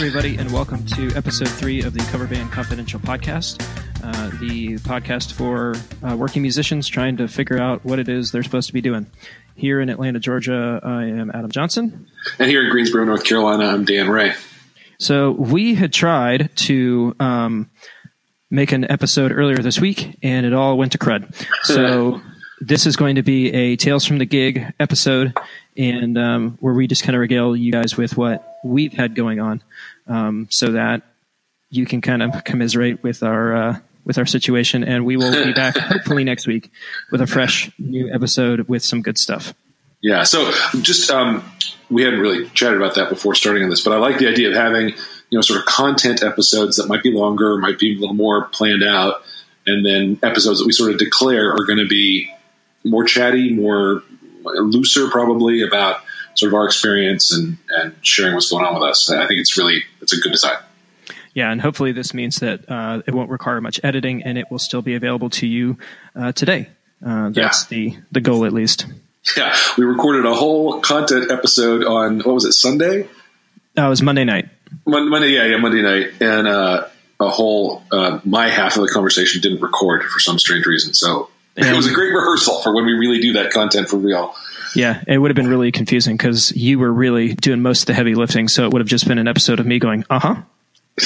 everybody, and welcome to episode three of the Cover Band Confidential podcast, uh, the podcast for uh, working musicians trying to figure out what it is they're supposed to be doing. Here in Atlanta, Georgia, I am Adam Johnson. And here in Greensboro, North Carolina, I'm Dan Ray. So we had tried to um, make an episode earlier this week, and it all went to crud. So this is going to be a Tales from the Gig episode, and um, where we just kind of regale you guys with what we've had going on, um, so that you can kind of commiserate with our uh, with our situation, and we will be back hopefully next week with a fresh new episode with some good stuff. Yeah. So just um, we hadn't really chatted about that before starting on this, but I like the idea of having you know sort of content episodes that might be longer, might be a little more planned out, and then episodes that we sort of declare are going to be more chatty, more looser, probably about sort of our experience and, and sharing what's going on with us. I think it's really it's a good design. Yeah, and hopefully this means that uh, it won't require much editing, and it will still be available to you uh, today. Uh, that's yeah. the the goal, at least. Yeah, we recorded a whole content episode on what was it Sunday? Oh, it was Monday night. Monday, yeah, yeah, Monday night, and uh, a whole uh, my half of the conversation didn't record for some strange reason. So and it was a great rehearsal for when we really do that content for real. Yeah, it would have been really confusing because you were really doing most of the heavy lifting. So it would have just been an episode of me going, uh huh.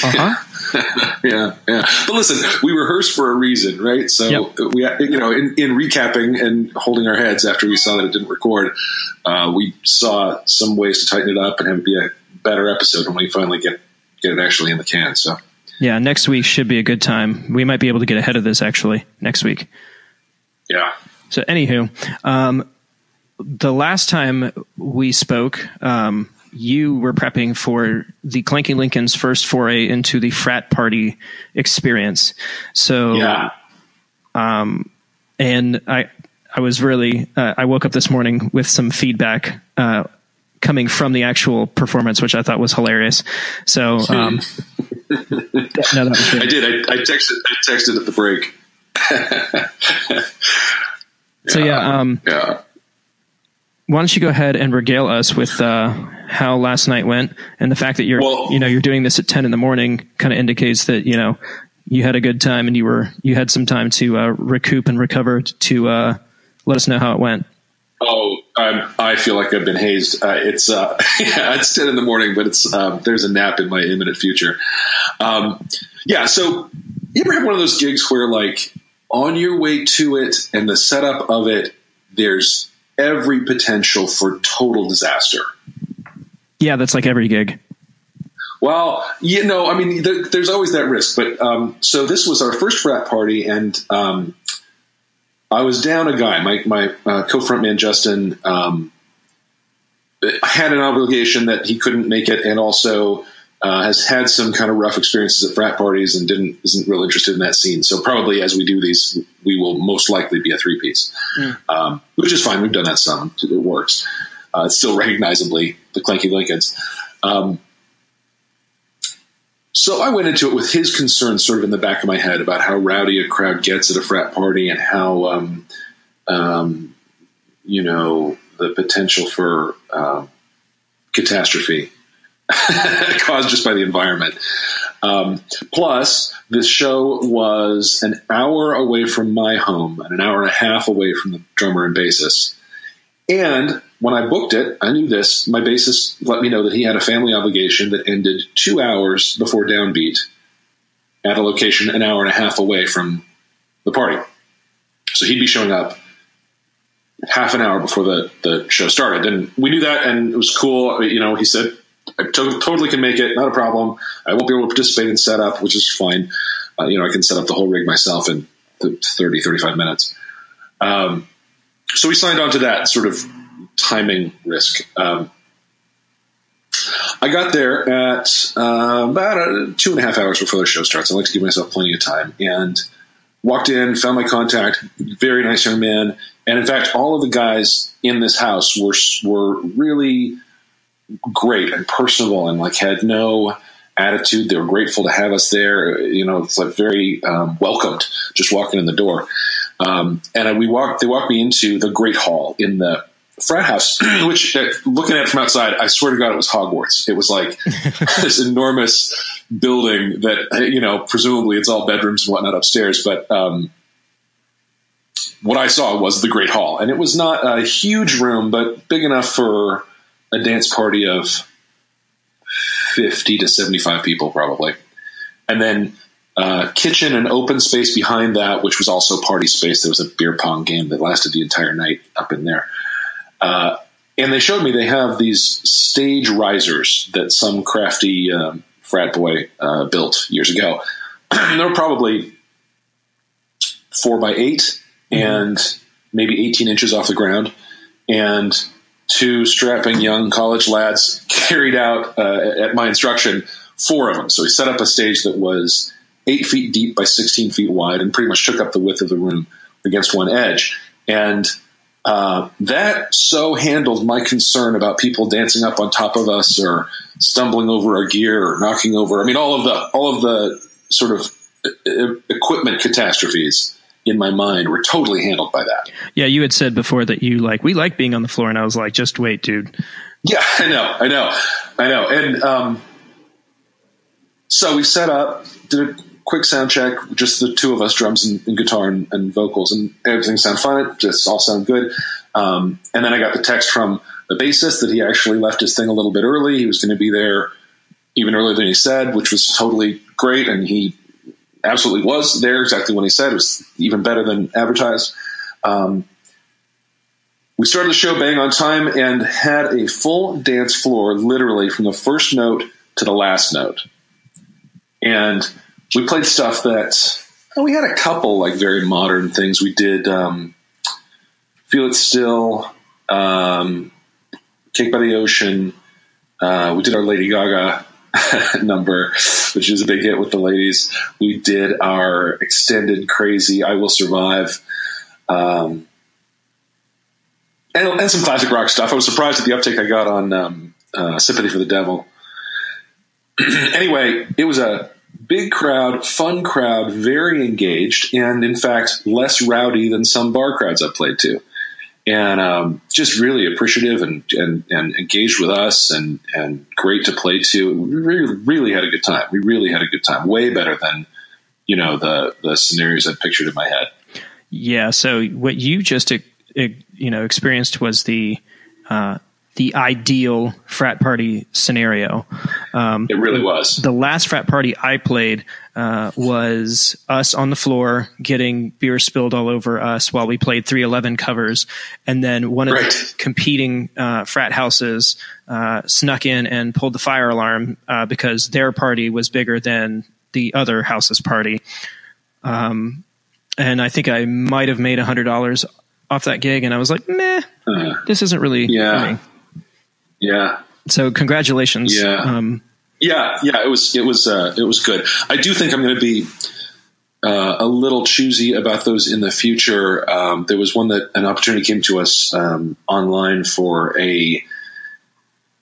Uh huh. yeah, yeah. But listen, we rehearsed for a reason, right? So yep. we, you know, in, in, recapping and holding our heads after we saw that it didn't record, uh, we saw some ways to tighten it up and have it be a better episode when we finally get get it actually in the can. So yeah, next week should be a good time. We might be able to get ahead of this actually next week. Yeah. So, anywho, um, the last time we spoke, um, you were prepping for the Clanky Lincoln's first foray into the frat party experience. So, yeah. Um, and I, I was really, uh, I woke up this morning with some feedback, uh, coming from the actual performance, which I thought was hilarious. So, um, no, I did. I, I texted, I texted at the break. so yeah, um, yeah. Why don't you go ahead and regale us with uh, how last night went, and the fact that you're well, you know you're doing this at ten in the morning kind of indicates that you know you had a good time and you were you had some time to uh, recoup and recover to uh, let us know how it went. Oh, I'm, i feel like I've been hazed. Uh, it's uh, yeah, it's ten in the morning, but it's um, there's a nap in my imminent future. Um, yeah, so you ever have one of those gigs where like on your way to it and the setup of it, there's every potential for total disaster. Yeah, that's like every gig. Well, you know, I mean, there, there's always that risk. But um, so this was our first frat party, and um, I was down a guy. My my uh, co-frontman Justin um, had an obligation that he couldn't make it, and also uh, has had some kind of rough experiences at frat parties and didn't isn't real interested in that scene. So probably as we do these, we will most likely be a three piece, mm. um, which is fine. We've done that some. It works. Uh, it's still recognizably the Clanky Lincolns. Um, so I went into it with his concerns sort of in the back of my head about how rowdy a crowd gets at a frat party and how, um, um you know, the potential for uh, catastrophe caused just by the environment. Um, plus, this show was an hour away from my home and an hour and a half away from the drummer and bassist. And when I booked it, I knew this. My bassist let me know that he had a family obligation that ended two hours before downbeat at a location an hour and a half away from the party. So he'd be showing up half an hour before the, the show started. And we knew that, and it was cool. You know, he said, I to- totally can make it, not a problem. I won't be able to participate in setup, which is fine. Uh, you know, I can set up the whole rig myself in 30, 35 minutes. Um, so we signed on to that sort of timing risk. Um, I got there at uh, about a, two and a half hours before the show starts. I like to give myself plenty of time and walked in, found my contact, very nice young man. And in fact, all of the guys in this house were were really great and personable and like had no attitude. They were grateful to have us there. You know, it's like very um, welcomed just walking in the door. Um, and we walked, they walked me into the great hall in the, frat house, which uh, looking at it from outside, I swear to God, it was Hogwarts. It was like this enormous building that uh, you know, presumably it's all bedrooms and whatnot upstairs, but. Um, what I saw was the Great Hall, and it was not a huge room, but big enough for a dance party of 50 to 75 people, probably. And then uh, kitchen and open space behind that, which was also party space. There was a beer pong game that lasted the entire night up in there. Uh, and they showed me they have these stage risers that some crafty um, frat boy uh, built years ago. They're probably four by 8 mm-hmm. and maybe 18 inches off the ground. And two strapping young college lads carried out, uh, at my instruction, four of them. So he set up a stage that was eight feet deep by 16 feet wide and pretty much took up the width of the room against one edge. And uh, that so handled my concern about people dancing up on top of us or stumbling over our gear or knocking over. I mean, all of the all of the sort of uh, equipment catastrophes in my mind were totally handled by that. Yeah, you had said before that you like we like being on the floor, and I was like, just wait, dude. Yeah, I know, I know, I know, and um, so we set up, did a quick sound check, just the two of us, drums and, and guitar and, and, vocals, and everything sounded fine. Just all sound good. Um, and then I got the text from the bassist that he actually left his thing a little bit early. He was going to be there even earlier than he said, which was totally great, and he absolutely was there exactly when he said. It was even better than advertised. Um, we started the show bang on time and had a full dance floor, literally from the first note to the last note and we played stuff that we had a couple like very modern things. We did um, "Feel It Still," um, "Cake by the Ocean." Uh, we did our Lady Gaga number, which is a big hit with the ladies. We did our extended crazy "I Will Survive." Um, and, and, some classic rock stuff. I was surprised at the uptake I got on um, uh, "Sympathy for the Devil." anyway, it was a big crowd, fun crowd, very engaged, and in fact, less rowdy than some bar crowds I've played to. And um, just really appreciative and, and, and engaged with us and, and great to play to. We really, really had a good time. We really had a good time. Way better than, you know, the, the scenarios I pictured in my head. Yeah. So what you just, you know, experienced was the, uh, the ideal frat party scenario. Um, it really was. The last frat party I played uh, was us on the floor getting beer spilled all over us while we played 311 covers. And then one of right. the competing uh, frat houses uh, snuck in and pulled the fire alarm uh, because their party was bigger than the other house's party. Um, and I think I might have made $100 off that gig. And I was like, meh, uh, this isn't really yeah. Yeah. So congratulations. Yeah. Um, yeah, yeah, it was it was uh, it was good. I do think I'm going to be uh, a little choosy about those in the future. Um, there was one that an opportunity came to us um, online for a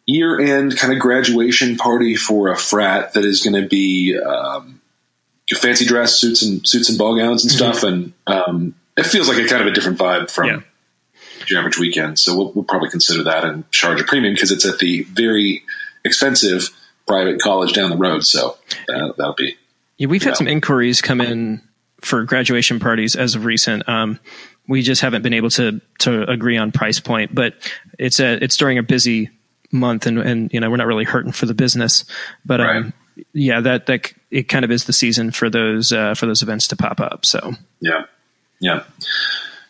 year end kind of graduation party for a frat that is going to be um, fancy dress suits and suits and ball gowns and mm-hmm. stuff, and um, it feels like a kind of a different vibe from. Yeah your average weekend. So we'll, we'll probably consider that and charge a premium because it's at the very expensive private college down the road. So that, will be. Yeah, we've had know. some inquiries come in for graduation parties as of recent. Um, we just haven't been able to to agree on price point, but it's a it's during a busy month, and and you know we're not really hurting for the business, but um, right. yeah, that that it kind of is the season for those uh, for those events to pop up. So yeah, yeah.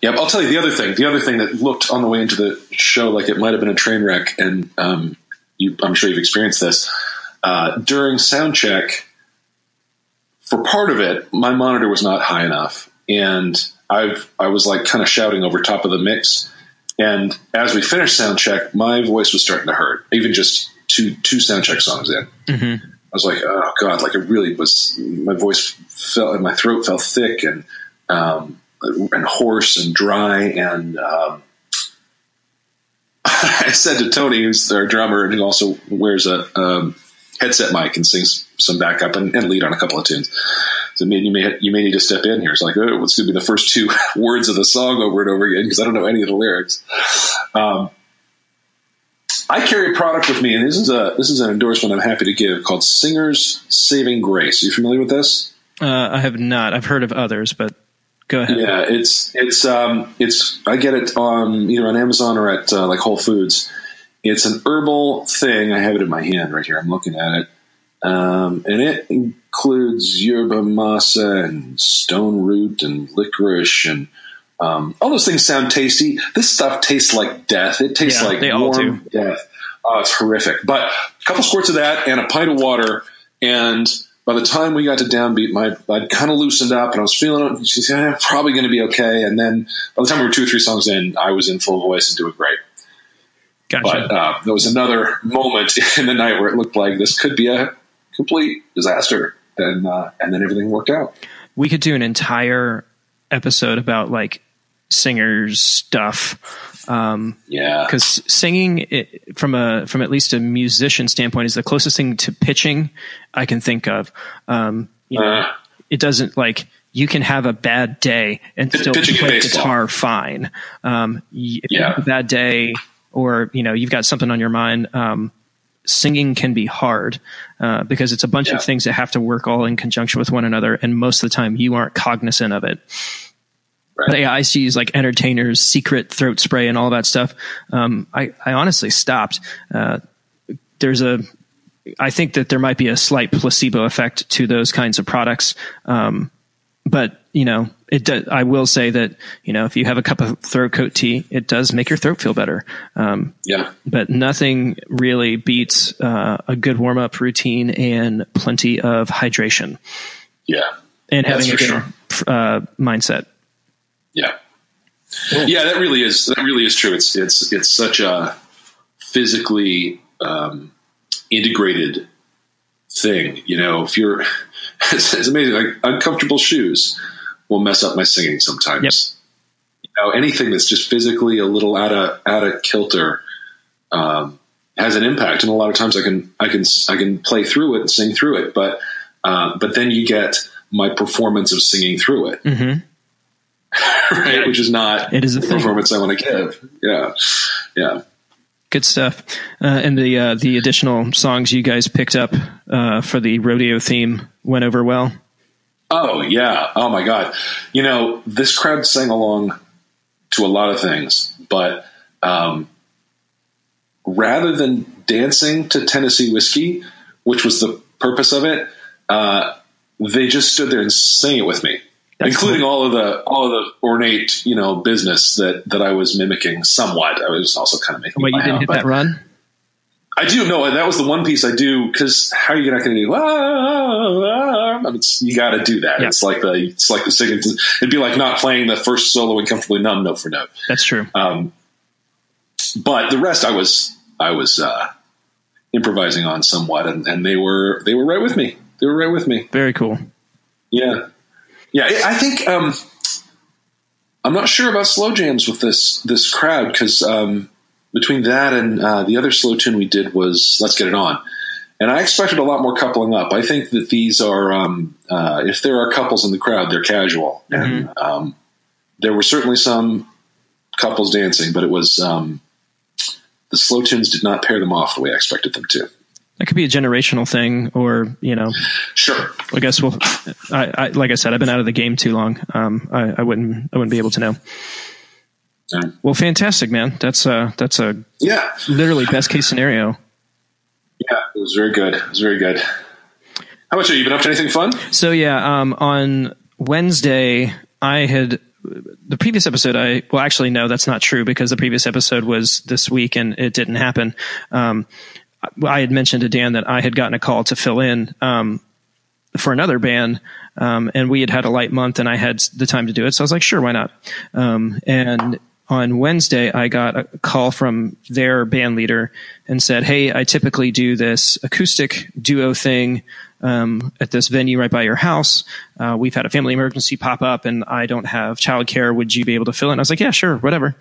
Yeah, I'll tell you the other thing. The other thing that looked on the way into the show like it might have been a train wreck, and um, you, I'm sure you've experienced this uh, during sound check. For part of it, my monitor was not high enough, and I've I was like kind of shouting over top of the mix. And as we finished sound check, my voice was starting to hurt, even just two two sound check songs in. Mm-hmm. I was like, oh god, like it really was. My voice felt, and my throat felt thick, and um, and hoarse and dry. And um, I said to Tony, who's our drummer and who also wears a um, headset mic and sings some backup and, and, lead on a couple of tunes. So maybe you may you may need to step in here. It's like, oh, what's going to be the first two words of the song over and over again because I don't know any of the lyrics. Um, I carry a product with me, and this is a this is an endorsement I'm happy to give called Singer's Saving Grace. Are you familiar with this? Uh, I have not. I've heard of others, but go ahead. Yeah, it's it's um it's I get it on either on Amazon or at uh, like Whole Foods. It's an herbal thing. I have it in my hand right here. I'm looking at it, um, and it includes yerba mansa and stone root and licorice and um, all those things sound tasty. This stuff tastes like death. It tastes Yeah, like they all warm do. death. Oh, it's horrific. But a couple squirts of that and a pint of water, and by the time we got to downbeat, my I'd kind of loosened up and I was feeling it. She said, "Yeah, probably going to be okay." And then by the time we were two or three songs in, I was in full voice and doing great. Gotcha. But uh, there was another moment in the night where it looked like this could be a complete disaster, and uh, and then everything worked out. we could do an entire episode about like singers stuff um Yeah, because singing it, from a from at least a musician standpoint is the closest thing to pitching i can think of. Um you know, Uh, it doesn't like you can have a bad day and still play guitar fine. Um if you Yeah. have a bad day or you know you've got something on your mind um singing can be hard uh, because it's a bunch Yeah. of things that have to work all in conjunction with one another and most of the time you aren't cognizant of it Right. but yeah, I used to use like entertainers, secret throat spray, and all that stuff. Um, I, I honestly stopped. Uh, there's a, I think that there might be a slight placebo effect to those kinds of products. Um, but you know, it. Do, I will say that you know, if you have a cup of throat coat tea, it does make your throat feel better. Um, yeah, but nothing really beats uh, a good warm up routine and plenty of hydration yeah. and That's having a good uh, mindset. Yeah. Yeah, that really is that really is true. It's it's it's such a physically um, integrated thing. You know, if you're it's, it's amazing. Like uncomfortable shoes will mess up my singing sometimes. Yep. You know, anything that's just physically a little out of out of kilter um, has an impact. And a lot of times I can I can I can play through it and sing through it, but uh, but then you get my performance of singing through it hmm right? Which is not It is a thing. performance I want to give. Yeah, yeah, Good stuff. Uh, and the uh, the additional songs you guys picked up uh, for the rodeo theme went over well. Oh yeah. Oh my God. You know, this crowd sang along to a lot of things, but um, rather than dancing to Tennessee whiskey, which was the purpose of it, uh, they just stood there and sang it with me. Including all of the all of the ornate, you know, business that that I was mimicking somewhat. I was also kind of making. Wait, you didn't own, hit that run? I do know that was the one piece I do because how are you not going to do? Ah, I mean, you got to do that. Yeah. It's like the it's like the singing. It'd be like not playing the first solo and comfortably numb note for note. That's true. Um, but the rest, I was I was uh, improvising on somewhat, and, and they were they were right with me. They were right with me. Very cool. Yeah, yeah. I I think um, I'm not sure about slow jams with this this crowd because um, between that and uh, the other slow tune we did was "Let's Get It On," and I expected a lot more coupling up. I think that these are um, uh, if there are couples in the crowd, they're casual, and um, there were certainly some couples dancing, but it was um, the slow tunes did not pair them off the way I expected them to. That could be a generational thing, or you know, Sure, I guess we'll. I, I like I said, I've been out of the game too long. Um, I, I wouldn't. I wouldn't be able to know. Well, fantastic, man. That's uh that's a yeah, literally best case scenario. yeah. It was very good. It was very good. How about you? You been up to anything fun? So yeah, um, on Wednesday I had the previous episode. I well, actually, no, that's not true because the previous episode was this week and it didn't happen. Um, I had mentioned to Dan that I had gotten a call to fill in um, for another band, um, and we had had a light month, and I had the time to do it. So I was like, sure, why not? Um, and on Wednesday, I got a call from their band leader and said, "Hey, I typically do this acoustic duo thing um, at this venue right by your house. Uh, we've had a family emergency pop up, and I don't have childcare. Would you be able to fill in?" I was like, "Yeah, sure, whatever."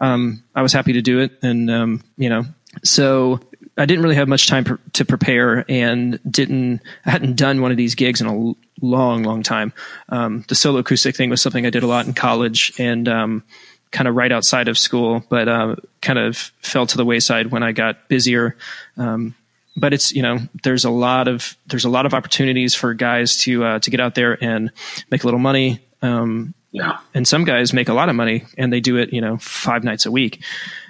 Um, I was happy to do it, and um, you know, so I didn't really have much time pr- to prepare and didn't I hadn't done one of these gigs in a long, long time. Um, the solo acoustic thing was something I did a lot in college and um, kind of right outside of school, but uh, kind of fell to the wayside when I got busier. Um, but it's you know there's a lot of there's a lot of opportunities for guys to uh, to get out there and make a little money. Um, Yeah, and some guys make a lot of money and they do it you know five nights a week.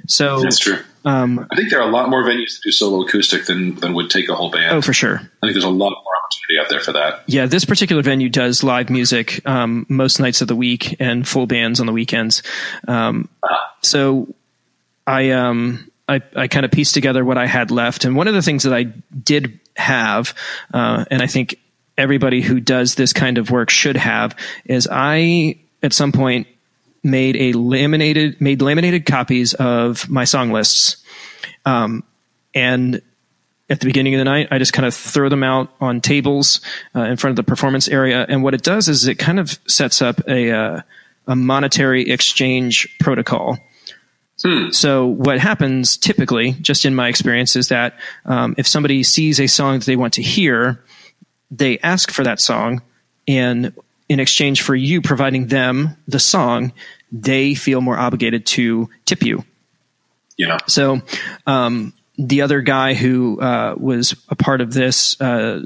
So that's true. um, I think there are a lot more venues to do solo acoustic than than would take a whole band. oh for sure. I think there's a lot more opportunity out there for that. Yeah, this particular venue does live music um, most nights of the week and full bands on the weekends. Um, so I um, I, I kind of pieced together what I had left, and one of the things that I did have, uh, and I think everybody who does this kind of work should have, is I at some point made a laminated made laminated copies of my song lists, um, and at the beginning of the night, I just kind of throw them out on tables uh, in front of the performance area. And what it does is it kind of sets up a, uh, a monetary exchange protocol. So what happens typically, just in my experience, is that um, if somebody sees a song that they want to hear, they ask for that song, and in exchange for you providing them the song, they feel more obligated to tip you. Yeah, So um, the other guy who uh, was a part of this uh,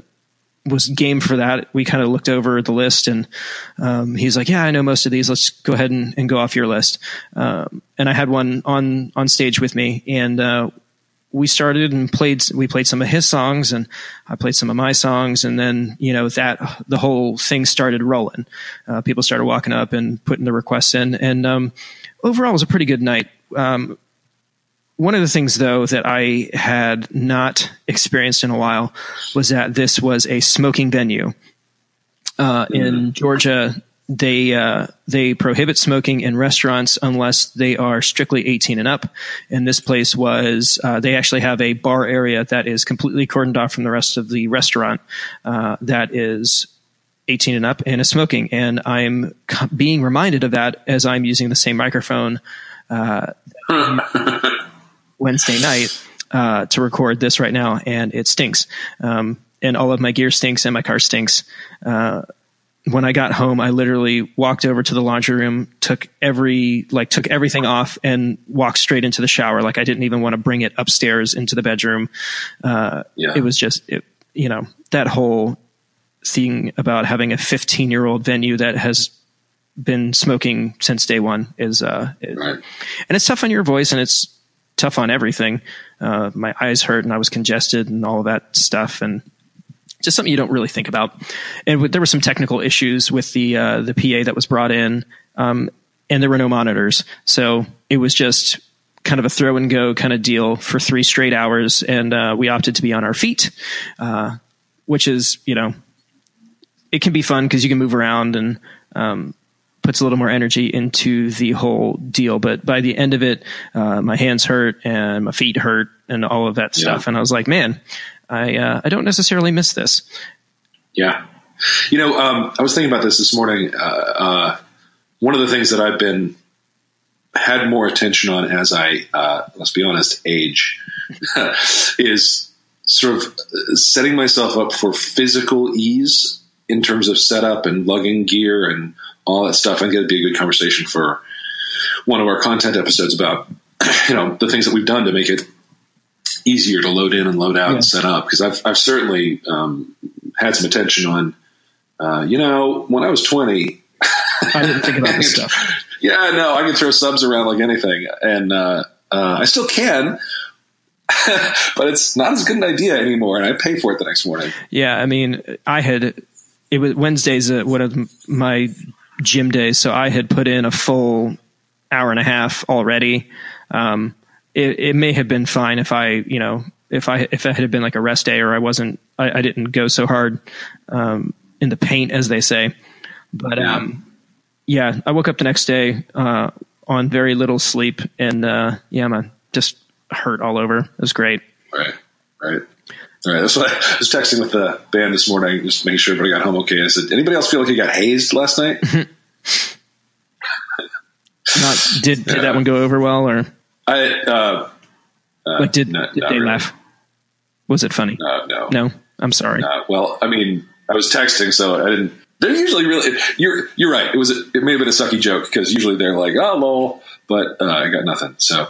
was game for that. We kind of looked over the list, and um, he's like, "Yeah, I know most of these. Let's go ahead and, and go off your list." Um, and I had one on on stage with me, and uh, we started and played. We played some of his songs, and I played some of my songs, and then you know that the whole thing started rolling. Uh, people started walking up and putting the requests in, and um, overall, it was a pretty good night. Um, one of the things, though, that I had not experienced in a while was that this was a smoking venue. Uh, in Georgia, they uh, they prohibit smoking in restaurants unless they are strictly 18 and up. And this place was uh, they actually have a bar area that is completely cordoned off from the rest of the restaurant uh, that is 18 and up and is smoking. And I'm being reminded of that as I'm using the same microphone Wednesday night uh, to record this right now, and it stinks. Um, and all of my gear stinks, and my car stinks. Uh, when I got home, I literally walked over to the laundry room, took every like took everything off, and walked straight into the shower. Like I didn't even want to bring it upstairs into the bedroom. Uh, Yeah. It was just, it, you know, that whole thing about having a 15 year old venue that has been smoking since day one is, uh, it- right. and it's tough on your voice and it's tough on everything. Uh, my eyes hurt and I was congested and all of that stuff and just something you don't really think about. And w- there were some technical issues with the uh, the PA that was brought in, um, and there were no monitors, so it was just kind of a throw and go kind of deal for three straight hours. And uh, we opted to be on our feet, uh, which is you know it can be fun because you can move around and um, puts a little more energy into the whole deal. But by the end of it, uh, my hands hurt and my feet hurt and all of that stuff. And I was like, man, I uh, I don't necessarily miss this. Yeah. You know, um, I was thinking about this this morning. Uh, uh, one of the things that I've been had more attention on as I, uh, let's be honest, age is sort of setting myself up for physical ease in terms of setup and lugging gear and all that stuff. I think it'd be a good conversation for one of our content episodes about, you know, the things that we've done to make it easier to load in and load out Yeah. and set up. Because I've, I've certainly um, had some attention on, uh, you know, when I was 20, I didn't think about this stuff. yeah, no, I can throw subs around like anything, and uh, uh, I still can, but it's not as good an idea anymore, and I pay for it the next morning. Yeah, I mean, I had it was Wednesdays uh, one of my gym days, so I had put in a full hour and a half already. Um, it, it may have been fine if I, you know, if I if it had been like a rest day or I wasn't, I, I didn't go so hard um, in the paint as they say. But Yeah. um, yeah, I woke up the next day uh, on very little sleep, and uh, yeah, man, just hurt all over. It was great. Right, right. All right, that's what I was texting with the band this morning, just making sure everybody got home okay. I said, "Anybody else feel like you got hazed last night?" Not, did did that one go over well or? I uh, uh, Like, did, not- did not they really. laugh? Was it funny? Uh, no, No, I'm sorry. Uh, well, I mean, I was texting, so I didn't. They're usually really. You're you're right. It was it may have been a sucky joke because usually they're like, oh lol, but uh, I got nothing. So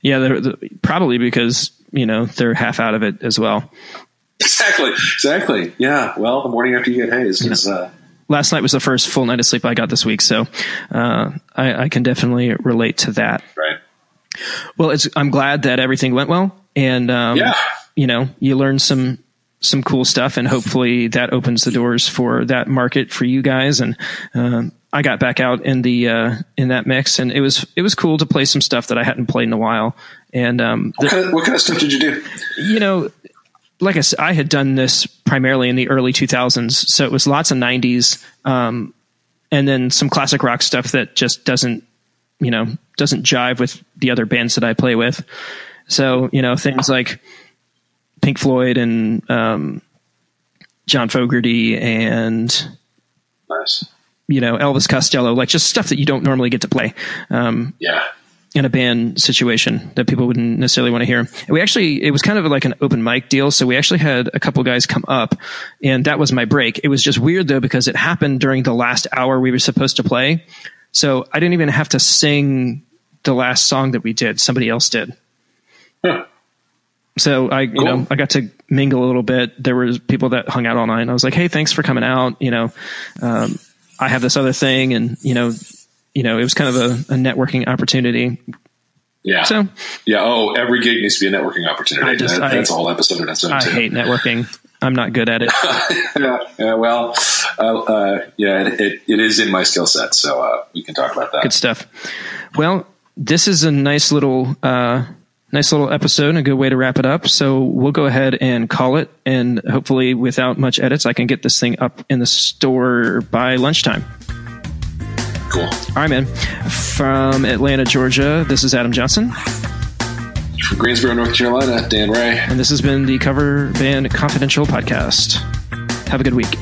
Yeah, they're, they're- probably because you know they're half out of it as well. exactly, exactly. Yeah. Well, the morning after you get hazed is. Uh, Last night was the first full night of sleep I got this week, so uh, I, I can definitely relate to that. right. Well, it's, I'm glad that everything went well, and um, Yeah. you know, you learned some some cool stuff, and hopefully that opens the doors for that market for you guys. And um, I got back out in the uh, in that mix, and it was it was cool to play some stuff that I hadn't played in a while. And um, the- What kind, of, what kind of stuff did you do? you know, like I said, I had done this primarily in the early 2000s, so it was lots of 90s, um, and then some classic rock stuff that just doesn't, you know, doesn't jive with the other bands that I play with. So you know, things like Pink Floyd and um, John Fogerty and Nice. you know Elvis Costello, like just stuff that you don't normally get to play. Um, Yeah. in a band situation that people wouldn't necessarily want to hear. And we actually, it was kind of like an open mic deal. So we actually had a couple guys come up and that was my break. It was just weird though, because it happened during the last hour we were supposed to play. So I didn't even have to sing the last song that we did. Somebody else did. Huh. So I, you know, I got to mingle a little bit. There was people that hung out all night and I was like, Hey, thanks for coming out. You know, um, I have this other thing and, you know, you know, it was kind of a, a networking opportunity. Yeah. So yeah. Oh, every gig needs to be a networking opportunity. I just- That- I- that's all episode own. I hate networking. I'm not good at it. yeah, yeah. Well, uh, uh, yeah. It, it, is in my skill set, so uh, we can talk about that. Good stuff. Well, this is a nice little, uh, nice little episode and a good way to wrap it up. So we'll go ahead and call it, and hopefully, without much edits, I can get this thing up in the store by lunchtime. Cool. All right, man. From Atlanta, Georgia, this is Adam Johnson, From Greensboro, North Carolina, Dan Ray. and this has been the Cover Band Confidential podcast. Have a good week.